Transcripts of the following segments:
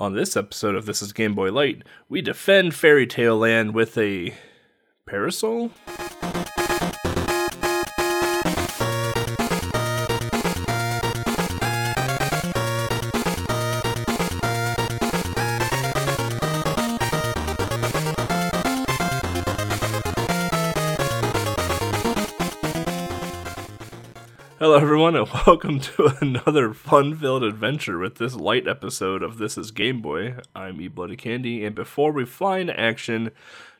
On this episode of This is Game Boy Light, we defend Fairy Tale Land with a parasol? Hello, everyone, and welcome to another fun filled adventure with this light episode of This is Game Boy. I'm E Bloody Candy, and before we fly into action,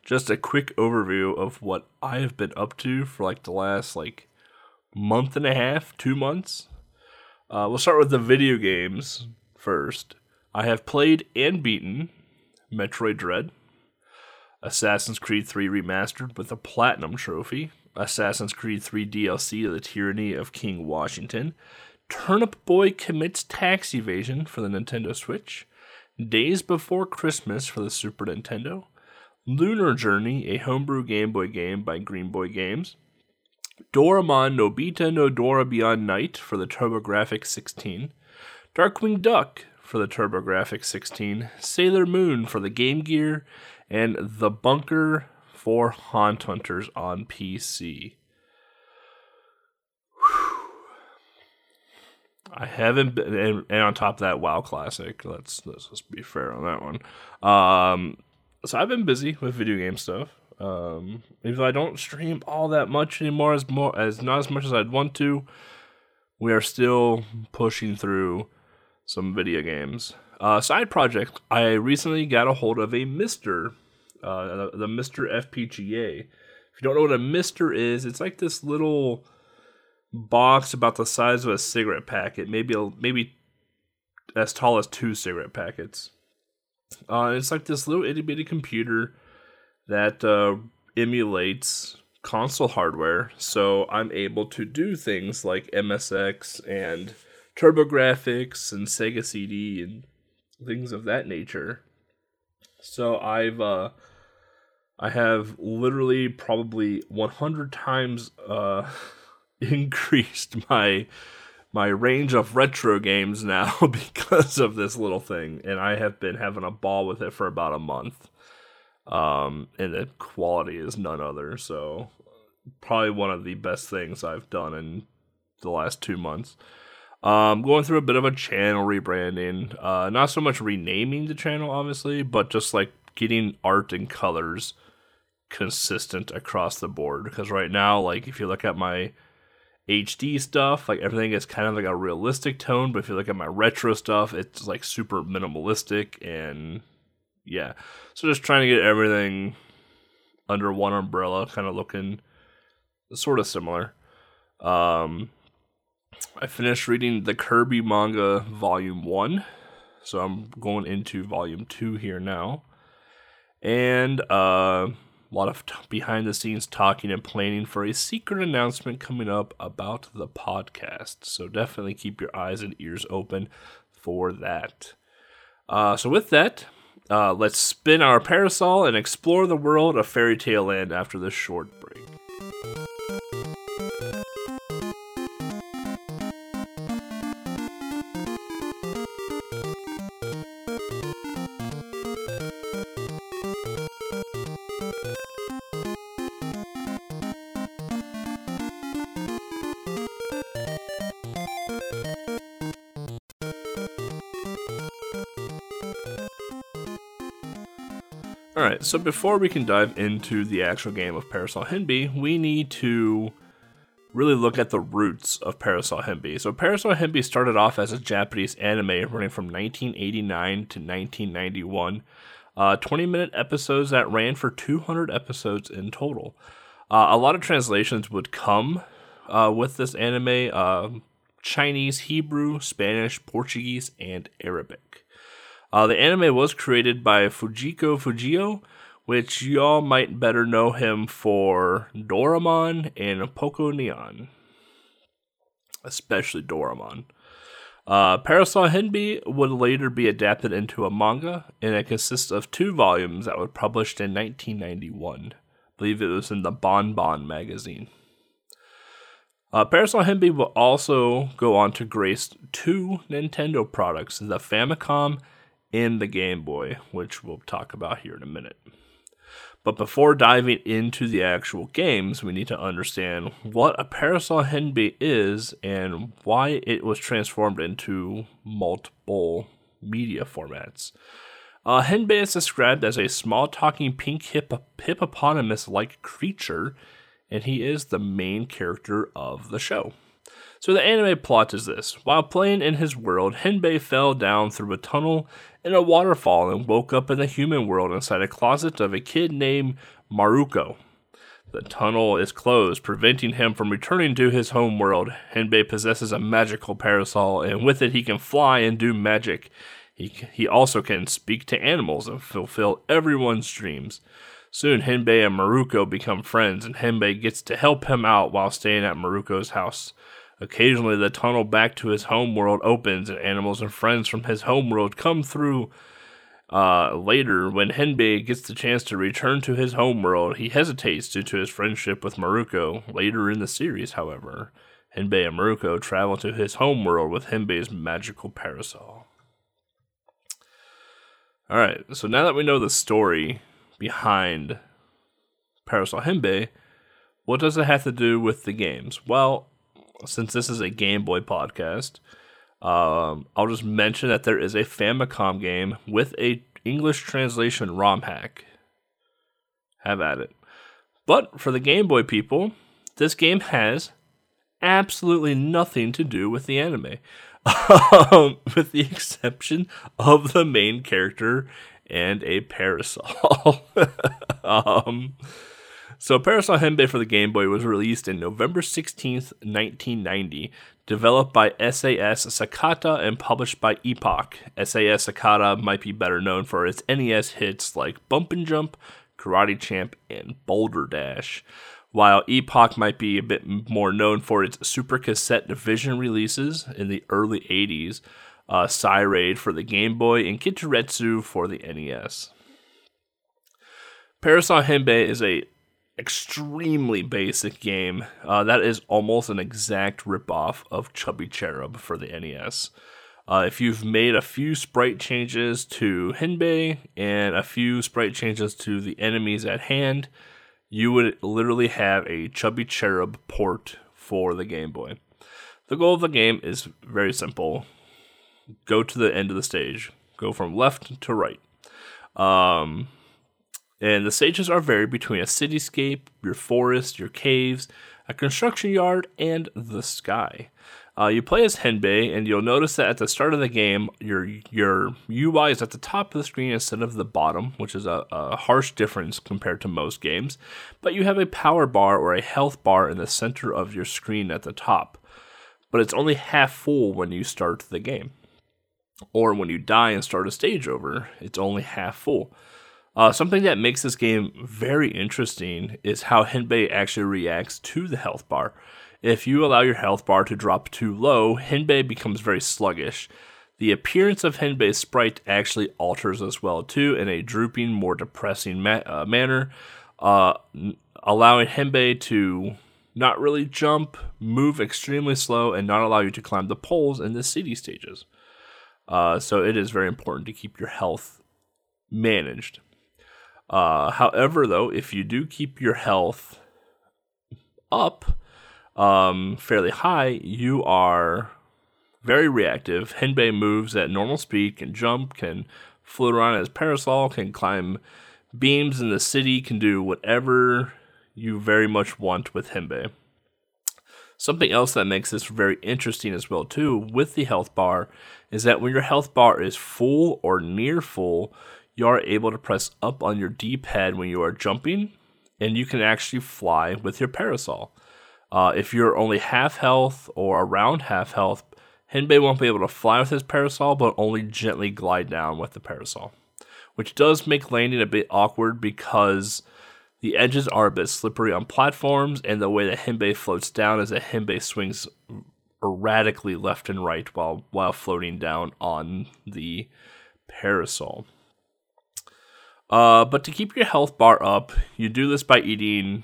just a quick overview of what I have been up to for like the last like month and a half, two months. Uh, we'll start with the video games first. I have played and beaten Metroid Dread, Assassin's Creed 3 Remastered with a Platinum Trophy, Assassin's Creed 3 DLC The Tyranny of King Washington, Turnip Boy Commits Tax Evasion for the Nintendo Switch, Days Before Christmas for the Super Nintendo, Lunar Journey, a homebrew Game Boy game by Green Boy Games, Doraemon Nobita no Dorabian Night for the TurboGrafx 16, Darkwing Duck for the TurboGrafx 16, Sailor Moon for the Game Gear, and The Bunker for Haunt Hunters on PC. I haven't been, and, and, on top of that, WoW Classic. Let's let's just be fair on that one. Um, so I've been busy with video game stuff. Um, even though I don't stream all that much anymore, as more as not as much as I'd want to, we are still pushing through some video games. Uh, side project: I recently got a hold of a Mister uh, the, Mister FPGA. If you don't know what a Mister is, it's like this little box about the size of a cigarette packet, maybe maybe as tall as two cigarette packets. Uh, it's like this little itty bitty computer that uh, emulates console hardware, so I'm able to do things like MSX and TurboGrafx and Sega CD and things of that nature. So I've uh, I have literally probably 100 times uh, increased my my range of retro games now because of this little thing, and I have been having a ball with it for about a month. Um, and the quality is none other, so probably one of the best things I've done in the last two months. Um, going through a bit of a channel rebranding, uh, not so much renaming the channel, obviously, but just like getting art and colors consistent across the board. Because right now like if you look at my HD stuff like everything is kind of like a realistic tone but if you look at my retro stuff it's like super minimalistic and yeah. So just trying to get everything under one umbrella kind of looking sort of similar. Um I finished reading the Kirby manga volume 1 so I'm going into volume 2 here now. And uh a lot of t- behind the scenes talking and planning for a secret announcement coming up about the podcast. So definitely keep your eyes and ears open for that. Uh, so, with that, uh, let's spin our parasol and explore the world of Fairy Tale Land after this short break. So before we can dive into the actual game of Parasol Henbei, we need to really look at the roots of Parasol Henbei. So Parasol Henbei started off as a Japanese anime running from 1989 to 1991. Uh, 20 minute episodes that ran for 200 episodes in total. Uh, a lot of translations would come uh, with this anime uh, Chinese, Hebrew, Spanish, Portuguese, and Arabic. Uh, the anime was created by Fujiko Fujio, which y'all might better know him for Doraemon and Pokonyan, especially Doraemon. Uh, Parasol Henby would later be adapted into a manga, and it consists of two volumes that were published in 1991. I believe it was in the Bon Bon magazine. Uh, Parasol Henby will also go on to grace two Nintendo products, the Famicom and the Game Boy, which we'll talk about here in a minute. But before diving into the actual games, we need to understand what a Parasol Henbei is and why it was transformed into multiple media formats. Uh, Henbei is described as a small talking pink hippo- hippopotamus like creature, and he is the main character of the show. So the anime plot is this. While playing in his world, Henbei fell down through a tunnel in a waterfall and woke up in the human world inside a closet of a kid named Maruko. The tunnel is closed, preventing him from returning to his home world. Henbei possesses a magical parasol, and with it he can fly and do magic. He, he also can speak to animals and fulfill everyone's dreams. Soon, Henbei and Maruko become friends, and Henbei gets to help him out while staying at Maruko's house. Occasionally, the tunnel back to his home world opens, and animals and friends from his home world come through. Uh, later, when Henbei gets the chance to return to his home world, he hesitates due to his friendship with Maruko. Later in the series, however, Henbei and Maruko travel to his home world with Henbei's magical parasol. Alright, so now that we know the story behind Parasol Henbei, what does it have to do with the games? Well, since this is a Game Boy podcast, um, I'll just mention that there is a Famicom game with a English translation ROM hack. Have at it. But for the Game Boy people, this game has absolutely nothing to do with the anime, um, with the exception of the main character and a parasol. um, so, Parasol Henbei for the Game Boy was released in November 16th, 1990, developed by SAS Sakata and published by Epoch. SAS Sakata might be better known for its NES hits like Bump and Jump, Karate Champ, and Boulder Dash, while Epoch might be a bit more known for its Super Cassette Vision releases in the early 80s, uh, Raid for the Game Boy, and Kiteretsu for the NES. Parasol Henbei is a extremely basic game uh, that is almost an exact ripoff of Chubby Cherub for the NES. Uh, if you've made a few sprite changes to Henbei and a few sprite changes to the enemies at hand, you would literally have a Chubby Cherub port for the Game Boy. The goal of the game is very simple go to the end of the stage, go from left to right. Um, and the stages are varied between a cityscape, your forest, your caves, a construction yard, and the sky. Uh, you play as Henbei, and you'll notice that at the start of the game, your your UI is at the top of the screen instead of the bottom, which is a, a harsh difference compared to most games. But you have a power bar or a health bar in the center of your screen at the top. But it's only half full when you start the game. Or when you die and start a stage over, it's only half full. Uh, something that makes this game very interesting is how Henbei actually reacts to the health bar. If you allow your health bar to drop too low, Henbei becomes very sluggish. The appearance of Henbei's sprite actually alters as well too in a drooping, more depressing ma- uh, manner, uh, allowing Henbei to not really jump, move extremely slow, and not allow you to climb the poles in the city stages. Uh, so it is very important to keep your health managed. Uh, however, though, if you do keep your health up um, fairly high, you are very reactive. Henbei moves at normal speed, can jump, can float around as parasol, can climb beams in the city, can do whatever you very much want with Henbei. Something else that makes this very interesting as well too with the health bar is that when your health bar is full or near full, you are able to press up on your D pad when you are jumping, and you can actually fly with your parasol. Uh, if you're only half health or around half health, Henbei won't be able to fly with his parasol, but only gently glide down with the parasol, which does make landing a bit awkward because the edges are a bit slippery on platforms, and the way that Henbei floats down is that Henbei swings erratically left and right while while floating down on the parasol. Uh, but to keep your health bar up, you do this by eating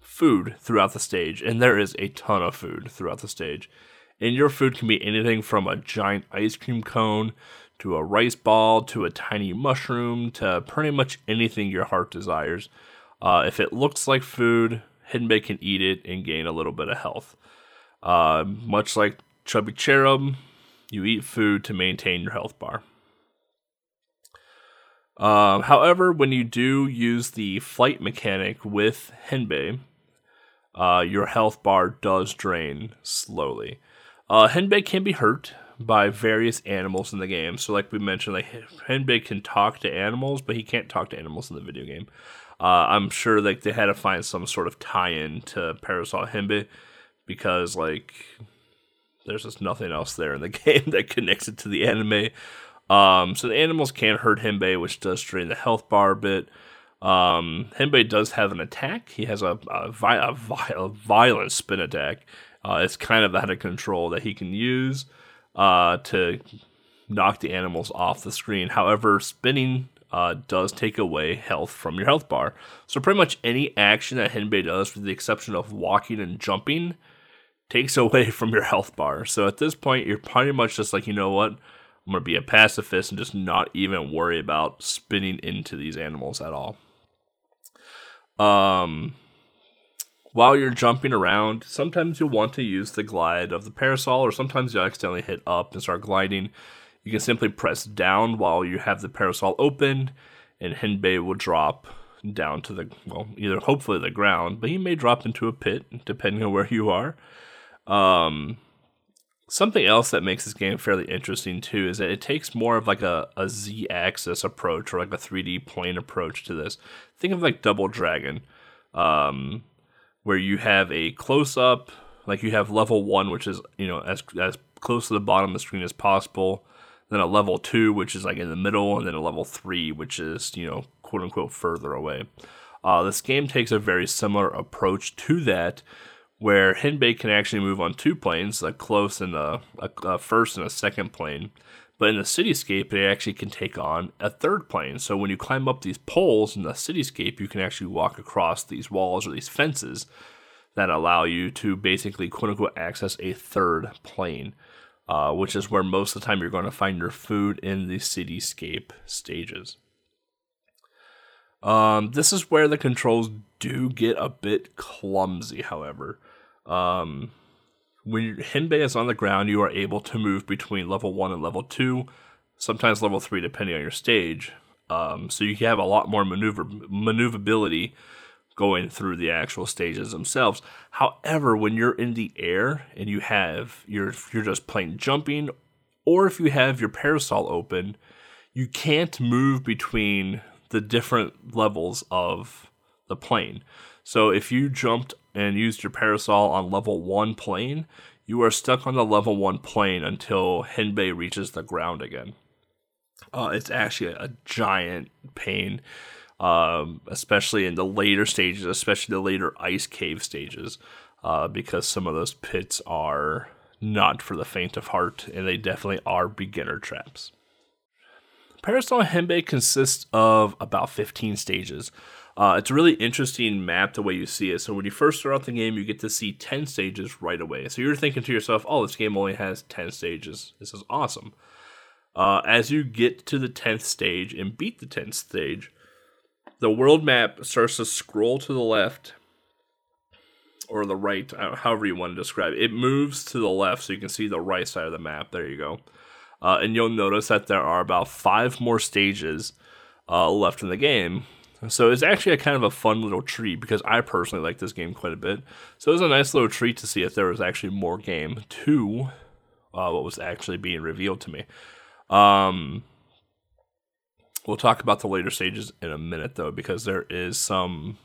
food throughout the stage, and there is a ton of food throughout the stage. And your food can be anything from a giant ice cream cone to a rice ball to a tiny mushroom to pretty much anything your heart desires. Uh, if it looks like food, Hinbei can eat it and gain a little bit of health. Uh, much like Chubby Cherub, you eat food to maintain your health bar. Uh, however, when you do use the flight mechanic with Hinbei, uh, your health bar does drain slowly. Uh, Hinbei can be hurt by various animals in the game. So, like we mentioned, like Hinbei can talk to animals, but he can't talk to animals in the video game. Uh, I'm sure like they had to find some sort of tie-in to Parasol Hinbei because like there's just nothing else there in the game that connects it to the anime. Um, so the animals can't hurt Hinbei, which does drain the health bar a bit. Um, does have an attack. He has a, a, vi- a, vi- a violent spin attack. Uh, it's kind of out of control that he can use uh, to knock the animals off the screen. However, spinning uh, does take away health from your health bar. So pretty much any action that Hinbei does, with the exception of walking and jumping, takes away from your health bar. So at this point, you're pretty much just like, you know what? I'm gonna be a pacifist and just not even worry about spinning into these animals at all. Um, while you're jumping around, sometimes you'll want to use the glide of the parasol, or sometimes you'll accidentally hit up and start gliding. You can simply press down while you have the parasol open, and Henbei will drop down to the, well, either hopefully the ground, but he may drop into a pit, depending on where you are. Um, something else that makes this game fairly interesting too is that it takes more of like a, a Z axis approach or like a 3D plane approach to this. Think of like Double Dragon. Um, where you have a close up, like you have level one, which is you know as as close to the bottom of the screen as possible. Then a level two, which is like in the middle, and then a level three, which is you know quote unquote further away. Uh, this game takes a very similar approach to that, where Hinbei can actually move on two planes, a close and a, a, a first and a second plane. But in the cityscape, it actually can take on a third plane. So when you climb up these poles in the cityscape, you can actually walk across these walls or these fences that allow you to basically quote unquote access a third plane, uh, which is where most of the time you're going to find your food in the cityscape stages. Um, this is where the controls do get a bit clumsy, however. Um, when Hinbei is on the ground, you are able to move between level one and level two, sometimes level three, depending on your stage. Um, so you have a lot more maneuver maneuverability going through the actual stages themselves. However, when you're in the air and you have you're you're just plain jumping, or if you have your parasol open, you can't move between the different levels of the plane. So if you jumped and used your parasol on level 1 plane, you are stuck on the level 1 plane until Henbei reaches the ground again. Uh, it's actually a giant pain, um, especially in the later stages, especially the later ice cave stages, uh, because some of those pits are not for the faint of heart, and they definitely are beginner traps. Parasol Hinbei consists of about 15 stages. Uh, it's a really interesting map the way you see it. So when you first start out the game, you get to see 10 stages right away. So you're thinking to yourself, oh, this game only has 10 stages. This is awesome. Uh, as you get to the 10th stage and beat the 10th stage, the world map starts to scroll to the left or the right, however you want to describe it. It moves to the left so you can see the right side of the map. There you go. Uh, and you'll notice that there are about five more stages uh, left in the game so it's actually a kind of a fun little treat because I personally like this game quite a bit. So it was a nice little treat to see if there was actually more game to uh, what was actually being revealed to me. Um, we'll talk about the later stages in a minute though because there is some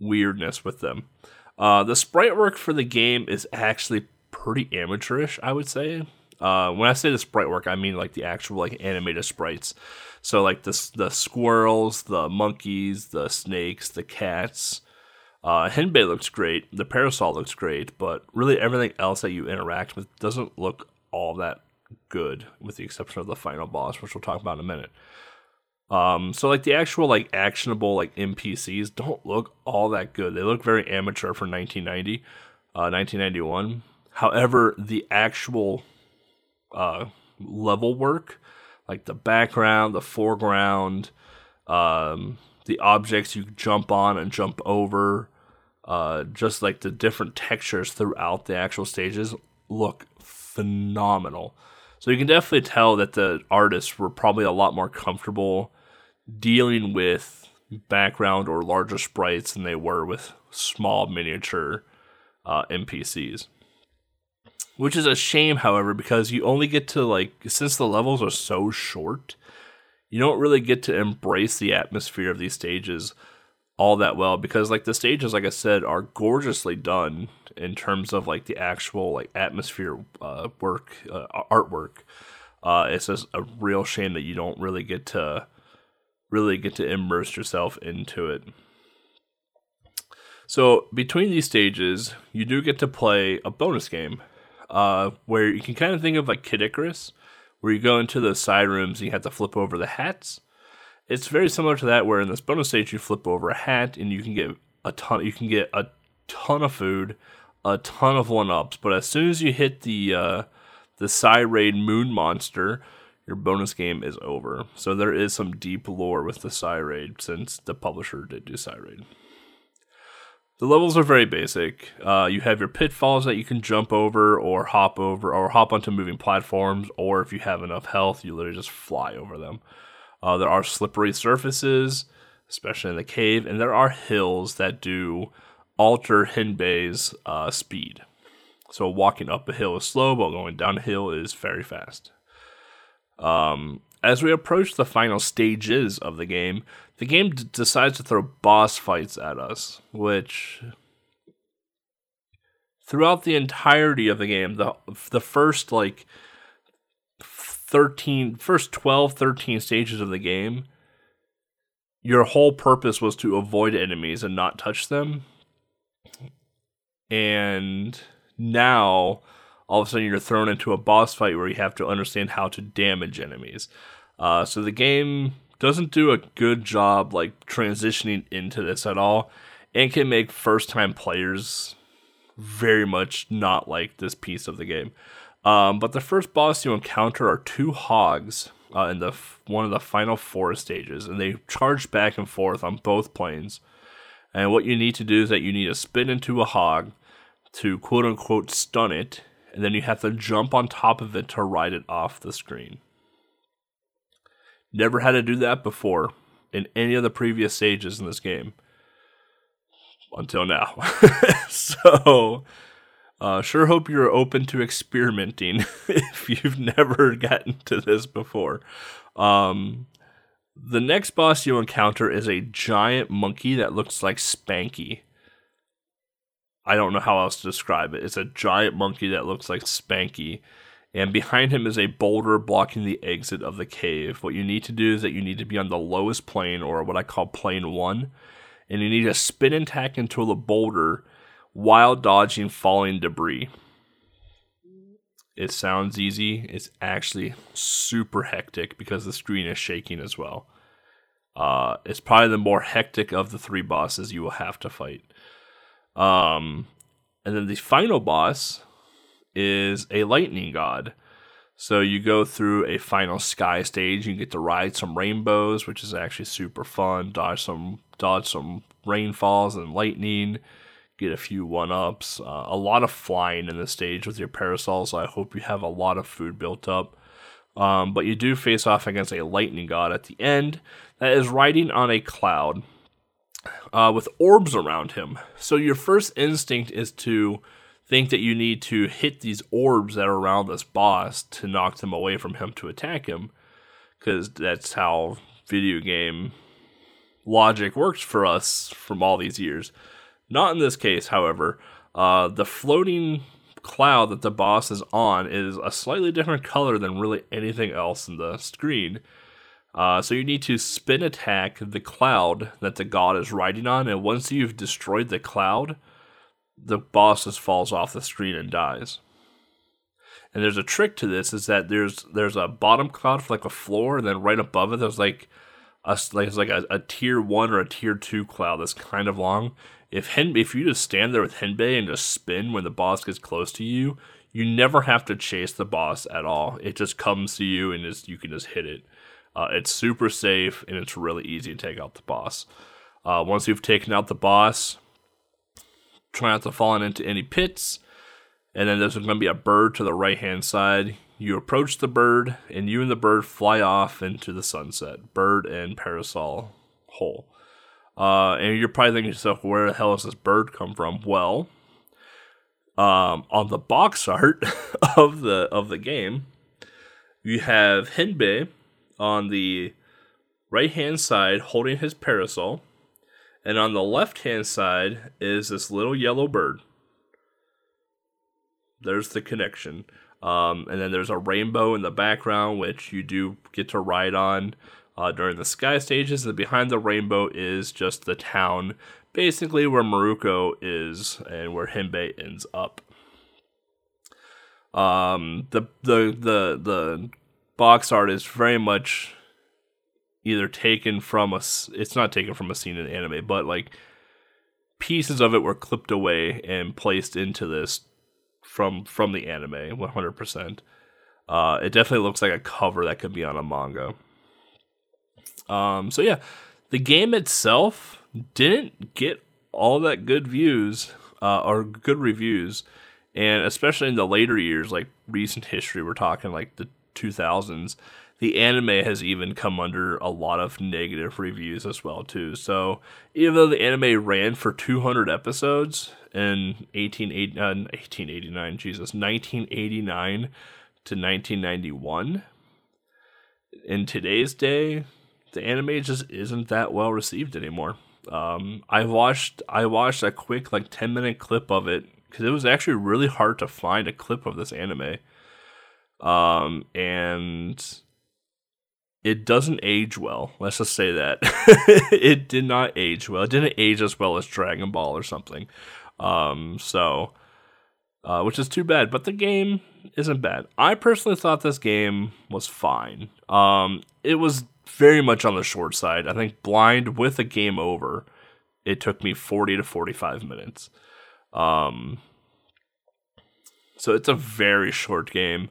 weirdness with them. Uh, the sprite work for the game is actually pretty amateurish, I would say. Uh, when I say the sprite work, I mean like the actual like animated sprites. So like the the squirrels, the monkeys, the snakes, the cats. Uh, Hinbei looks great. The parasol looks great, but really everything else that you interact with doesn't look all that good, with the exception of the final boss, which we'll talk about in a minute. Um, so like the actual like actionable like NPCs don't look all that good. They look very amateur for 1990, uh, 1991. However, the actual uh, level work, like the background, the foreground, um, the objects you jump on and jump over, uh, just like the different textures throughout the actual stages look phenomenal. So you can definitely tell that the artists were probably a lot more comfortable dealing with background or larger sprites than they were with small miniature uh, NPCs. Which is a shame, however, because you only get to like since the levels are so short, you don't really get to embrace the atmosphere of these stages all that well because like the stages like i said are gorgeously done in terms of like the actual like atmosphere uh, work uh, artwork. Uh, it's just a real shame that you don't really get to really get to immerse yourself into it. So between these stages you do get to play a bonus game uh, where you can kind of think of like kid icarus where you go into the side rooms and you have to flip over the hats. It's very similar to that, where in this bonus stage you flip over a hat and you can get a ton. You can get a ton of food, a ton of one ups. But as soon as you hit the uh, the side raid moon monster, your bonus game is over. So there is some deep lore with the side raid since the publisher did do side raid. The levels are very basic. Uh, you have your pitfalls that you can jump over or hop over or hop onto moving platforms, or if you have enough health, you literally just fly over them. Uh, there are slippery surfaces, especially in the cave, and there are hills that do alter Henbei's uh, speed. So walking up a hill is slow, but going downhill is very fast. Um, as we approach the final stages of the game, the game d- decides to throw boss fights at us, which throughout the entirety of the game, the the first like 13 first 12 13 stages of the game, your whole purpose was to avoid enemies and not touch them. And now all of a sudden you're thrown into a boss fight where you have to understand how to damage enemies. Uh, so the game doesn't do a good job like transitioning into this at all and can make first time players very much not like this piece of the game. Um, but the first boss you encounter are two hogs uh, in the f- one of the final four stages, and they charge back and forth on both planes. And what you need to do is that you need to spin into a hog to quote unquote stun it, and then you have to jump on top of it to ride it off the screen. Never had to do that before in any of the previous stages in this game until now. so, uh, sure hope you're open to experimenting if you've never gotten to this before. Um, the next boss you encounter is a giant monkey that looks like Spanky. I don't know how else to describe it. It's a giant monkey that looks like Spanky and behind him is a boulder blocking the exit of the cave. What you need to do is that you need to be on the lowest plane, or what I call plane one, and you need to spin and tack into the boulder while dodging falling debris. It sounds easy. It's actually super hectic because the screen is shaking as well. Uh, it's probably the more hectic of the three bosses you will have to fight. Um, and then the final boss is a lightning god. So you go through a final sky stage. You get to ride some rainbows, which is actually super fun. Dodge some dodge some rainfalls and lightning. Get a few one ups. Uh, a lot of flying in the stage with your parasol. So I hope you have a lot of food built up. Um, but you do face off against a lightning god at the end that is riding on a cloud uh, with orbs around him. So your first instinct is to think that you need to hit these orbs that are around this boss to knock them away from him to attack him, because that's how video game logic works for us from all these years. Not in this case, however. Uh, the floating cloud that the boss is on is a slightly different color than really anything else in the screen. Uh, so you need to spin attack the cloud that the god is riding on, and once you've destroyed the cloud, the boss just falls off the screen and dies. And there's a trick to this is that there's there's a bottom cloud for like a floor, and then right above it there's like a like it's like a, a tier one or a tier two cloud that's kind of long. If Hen if you just stand there with Henbei and just spin when the boss gets close to you, you never have to chase the boss at all. It just comes to you and just, you can just hit it. Uh, it's super safe and it's really easy to take out the boss. Uh, once you've taken out the boss, try not to fall into any pits. And then there's going to be a bird to the right hand side. You approach the bird, and you and the bird fly off into the sunset. Bird and parasol hole. Uh, and you're probably thinking to yourself, where the hell does this bird come from? Well, um, on the box art of the of the game, you have Henbei on the right hand side holding his parasol, and on the left hand side is this little yellow bird. There's the connection. Um, and then there's a rainbow in the background, which you do get to ride on uh, during the sky stages. And behind the rainbow is just the town, basically where Maruko is and where Henbei ends up. Um, the the the the box art is very much either taken from a it's not taken from a scene in anime but like pieces of it were clipped away and placed into this from from the anime 100% uh, it definitely looks like a cover that could be on a manga. Um, so yeah the game itself didn't get all that good views uh, or good reviews and especially in the later years like recent history we're talking like the 2000s the anime has even come under a lot of negative reviews as well too. So even though the anime ran for 200 episodes in 1880, uh, 1889, Jesus, 1989 to 1991, in today's day, the anime just isn't that well received anymore. Um, I watched I watched a quick like 10 minute clip of it because it was actually really hard to find a clip of this anime. Um, and it doesn't age well. Let's just say that it did not age well. It didn't age as well as Dragon Ball or something. Um, so, uh, which is too bad. But the game isn't bad. I personally thought this game was fine. Um, it was very much on the short side. I think blind with a game over, it took me forty to forty-five minutes. Um, so it's a very short game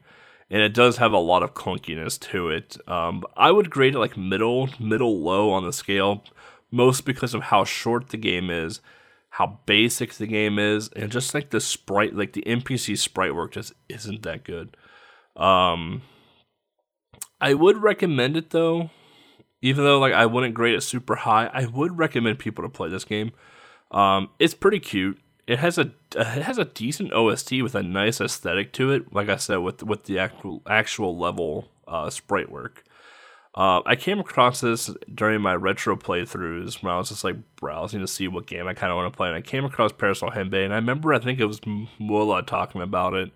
and it does have a lot of clunkiness to it. Um, I would grade it like middle, middle low on the scale, most because of how short the game is, how basic the game is, and just like the sprite, like the NPC sprite work just isn't that good. Um, I would recommend it though, even though like I wouldn't grade it super high. I would recommend people to play this game. Um, it's pretty cute it has a it has a decent OST with a nice aesthetic to it. Like I said, with with the actual actual level uh, sprite work. Uh, I came across this during my retro playthroughs when I was just like browsing to see what game I kind of want to play, and I came across Parasol Henbei, and I remember I think it was Mula talking about it.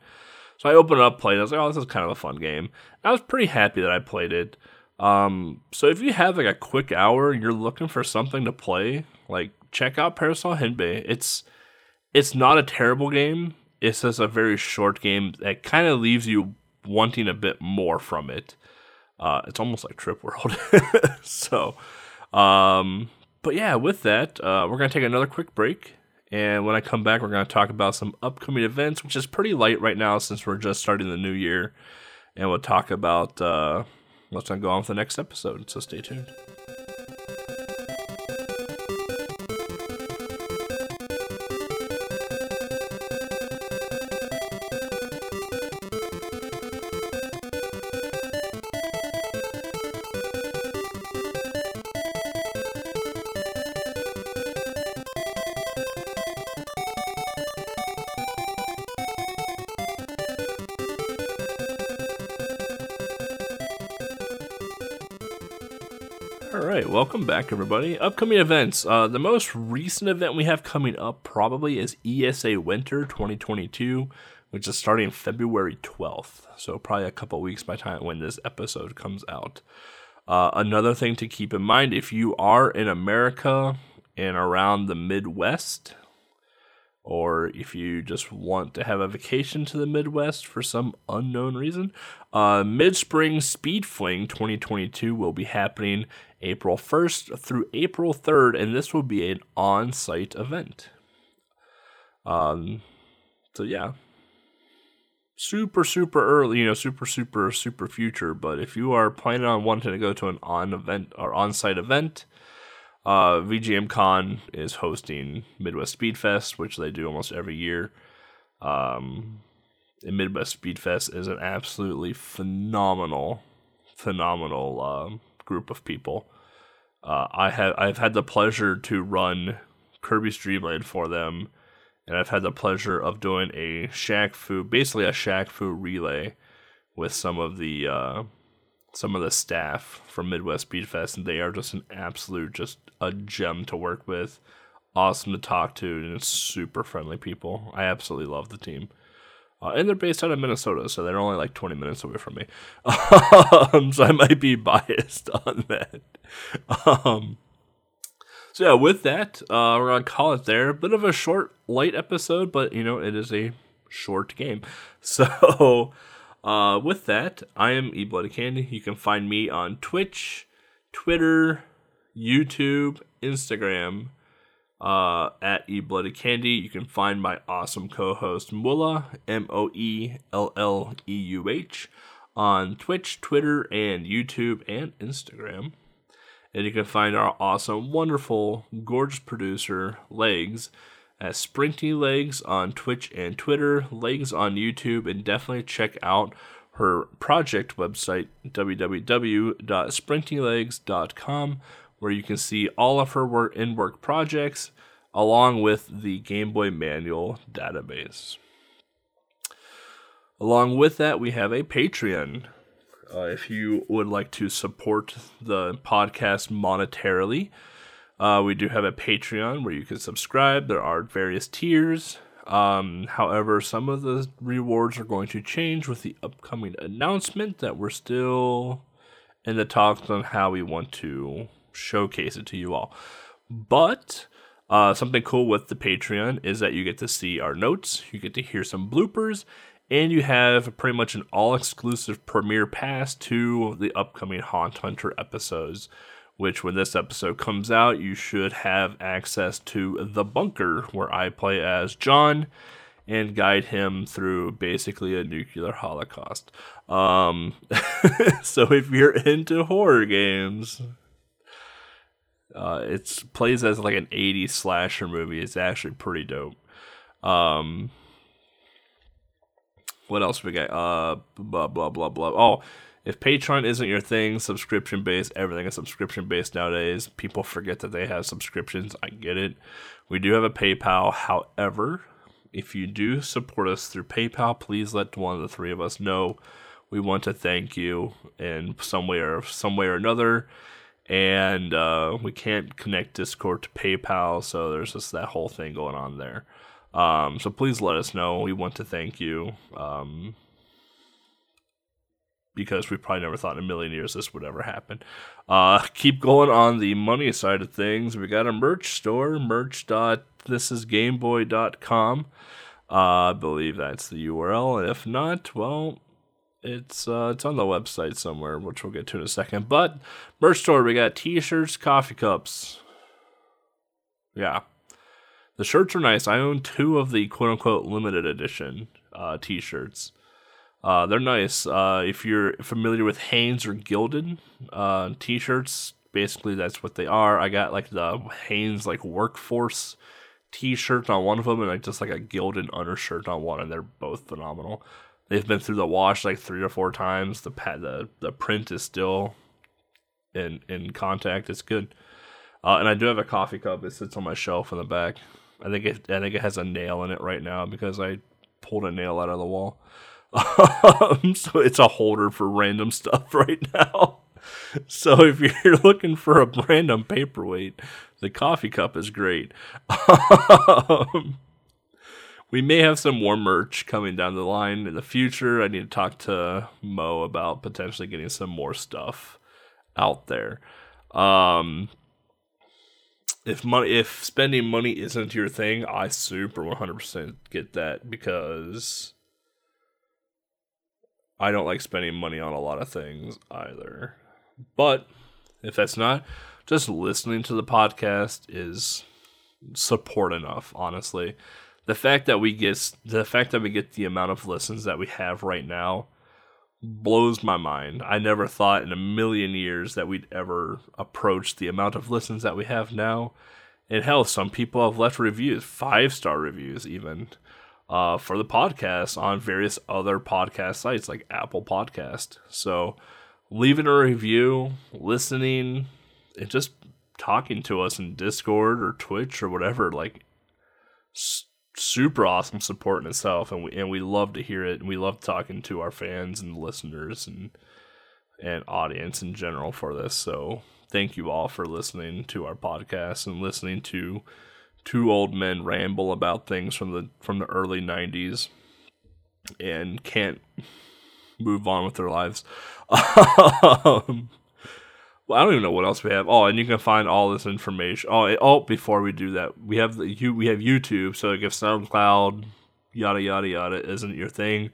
So I opened it up, played. it. I was like, "Oh, this is kind of a fun game." I was pretty happy that I played it. Um, so if you have like a quick hour and you're looking for something to play, like check out Parasol Henbei. It's it's not a terrible game. It's just a very short game that kind of leaves you wanting a bit more from it. Uh, it's almost like Trip World. so, um, but yeah, with that, uh, we're going to take another quick break. And when I come back, we're going to talk about some upcoming events, which is pretty light right now since we're just starting the new year. And we'll talk about uh, what's going to go on with the next episode. So stay tuned. Welcome back, everybody. Upcoming events. Uh, the most recent event we have coming up probably is ESA Winter 2022, which is starting February 12th. So probably a couple weeks by time when this episode comes out. Uh, another thing to keep in mind: if you are in America and around the Midwest, or if you just want to have a vacation to the Midwest for some unknown reason, uh, Mid Spring Speed Fling 2022 will be happening April 1st through April 3rd, and this will be an on site event. Um, so, yeah. super super early, you know, super super super future. But if you are planning on wanting to go to an on event or on site event, uh, VGM Con is hosting Midwest Speed Fest, which they do almost every year. Um, and Midwest Speed Fest is an absolutely phenomenal, phenomenal uh, group of people. Uh, I have I've had the pleasure to run Kirby's Dream Land for them and I've had the pleasure of doing a Shaq Fu, basically a Shaq Fu relay with some of the uh, some of the staff from Midwest Speedfest, and they are just an absolute, just a gem to work with. Awesome to talk to, and super friendly people. I absolutely love the team. Uh, and they're based out of Minnesota, so they're only like 20 minutes away from me. um, so I might be biased on that. Um, so yeah, with that, uh, we're gonna call it there. Bit of a short, light episode, but you know it is a short game. So uh, with that, I am E Bloody Candy. You can find me on Twitch, Twitter, YouTube, Instagram uh, at E Bloody Candy. You can find my awesome co-host Mulla M O E L L E U H on Twitch, Twitter, and YouTube and Instagram. And you can find our awesome, wonderful, gorgeous producer, Legs, at Sprinty Legs on Twitch and Twitter, Legs on YouTube, and definitely check out her project website, www.sprintylegs.com, where you can see all of her work in work projects along with the Game Boy Manual database. Along with that, we have a Patreon. Uh, if you would like to support the podcast monetarily, uh, we do have a Patreon where you can subscribe. There are various tiers. Um, however, some of the rewards are going to change with the upcoming announcement that we're still in the talks on how we want to showcase it to you all. But uh, something cool with the Patreon is that you get to see our notes, you get to hear some bloopers, and you have pretty much an all exclusive premiere pass to the upcoming Haunt Hunter episodes. Which, when this episode comes out, you should have access to the bunker where I play as John and guide him through basically a nuclear holocaust. Um, so, if you're into horror games, uh, it plays as like an 80s slasher movie. It's actually pretty dope. Um, what else we got? Uh, blah blah blah blah. Oh, if Patreon isn't your thing, subscription based, everything is subscription based nowadays. People forget that they have subscriptions. I get it. We do have a PayPal. However, if you do support us through PayPal, please let one of the three of us know. We want to thank you in some way or some way or another. And uh, we can't connect Discord to PayPal, so there's just that whole thing going on there. Um, so please let us know. We want to thank you. Um, because we probably never thought in a million years this would ever happen. Uh, keep going on the money side of things. We got a merch store, merch.thisisgameboy.com. Uh, I believe that's the URL. If not, well, it's uh, it's on the website somewhere, which we'll get to in a second. But merch store, we got t-shirts, coffee cups. Yeah, the shirts are nice. I own two of the quote unquote limited edition uh, t shirts. Uh, they're nice. Uh, if you're familiar with Hanes or Gildan uh, t shirts, basically that's what they are. I got like the Hanes like workforce t shirt on one of them and like just like a Gildan undershirt on one, and they're both phenomenal. They've been through the wash like three or four times. The pad, the the print is still in in contact. It's good. Uh, and I do have a coffee cup. It sits on my shelf in the back. I think it I think it has a nail in it right now because I pulled a nail out of the wall. Um, so it's a holder for random stuff right now. So if you're looking for a random paperweight, the coffee cup is great. Um, we may have some more merch coming down the line in the future. I need to talk to Mo about potentially getting some more stuff out there. Um, if money if spending money isn't your thing, I super 100% get that because I don't like spending money on a lot of things either. But if that's not, just listening to the podcast is support enough, honestly. the fact that we get the fact that we get the amount of listens that we have right now blows my mind. I never thought in a million years that we'd ever approach the amount of listens that we have now. And hell, some people have left reviews, five star reviews even, uh, for the podcast on various other podcast sites like Apple Podcast. So leaving a review, listening, and just talking to us in Discord or Twitch or whatever, like super awesome support in itself, and we and we love to hear it, and we love talking to our fans and listeners and and audience in general for this. So thank you all for listening to our podcast and listening to two old men ramble about things from the from the early '90s and can't move on with their lives. um, well, I don't even know what else we have. Oh, and you can find all this information. Oh, oh, before we do that, we have the you we have YouTube. So like if SoundCloud, yada yada yada, isn't your thing,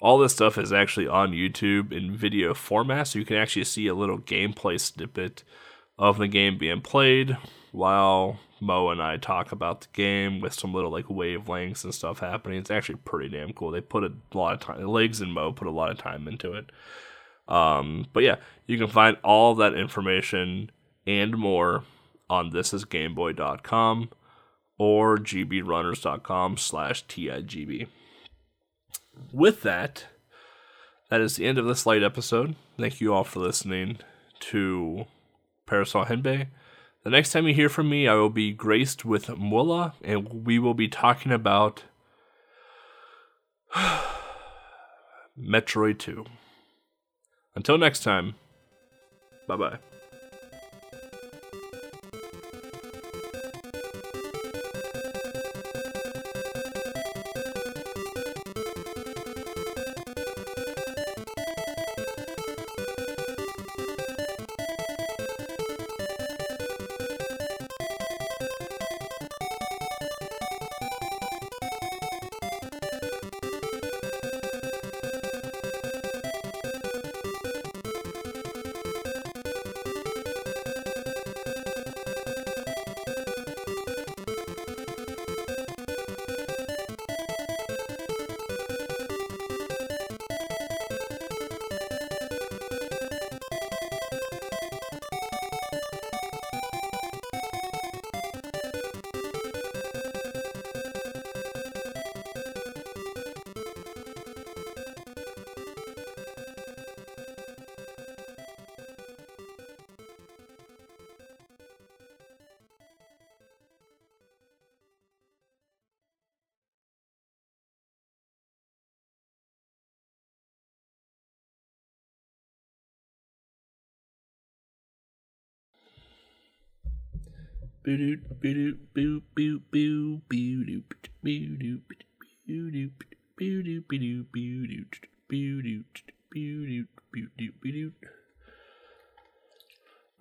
all this stuff is actually on YouTube in video format. So you can actually see a little gameplay snippet of the game being played while Mo and I talk about the game with some little like wavelengths and stuff happening. It's actually pretty damn cool. They put a lot of time. Legs and Mo put a lot of time into it. Um, but yeah, you can find all that information and more on thisisgameboy.com or gbrunners.com slash TIGB. With that, that is the end of this light episode. Thank you all for listening to Parasol Henbei. The next time you hear from me, I will be graced with Mulla, and we will be talking about Metroid 2. Until next time, bye bye.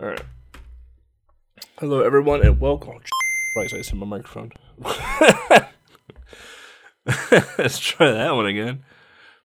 Alright. Hello, everyone, and welcome. Right, I said my microphone. Let's try that one again.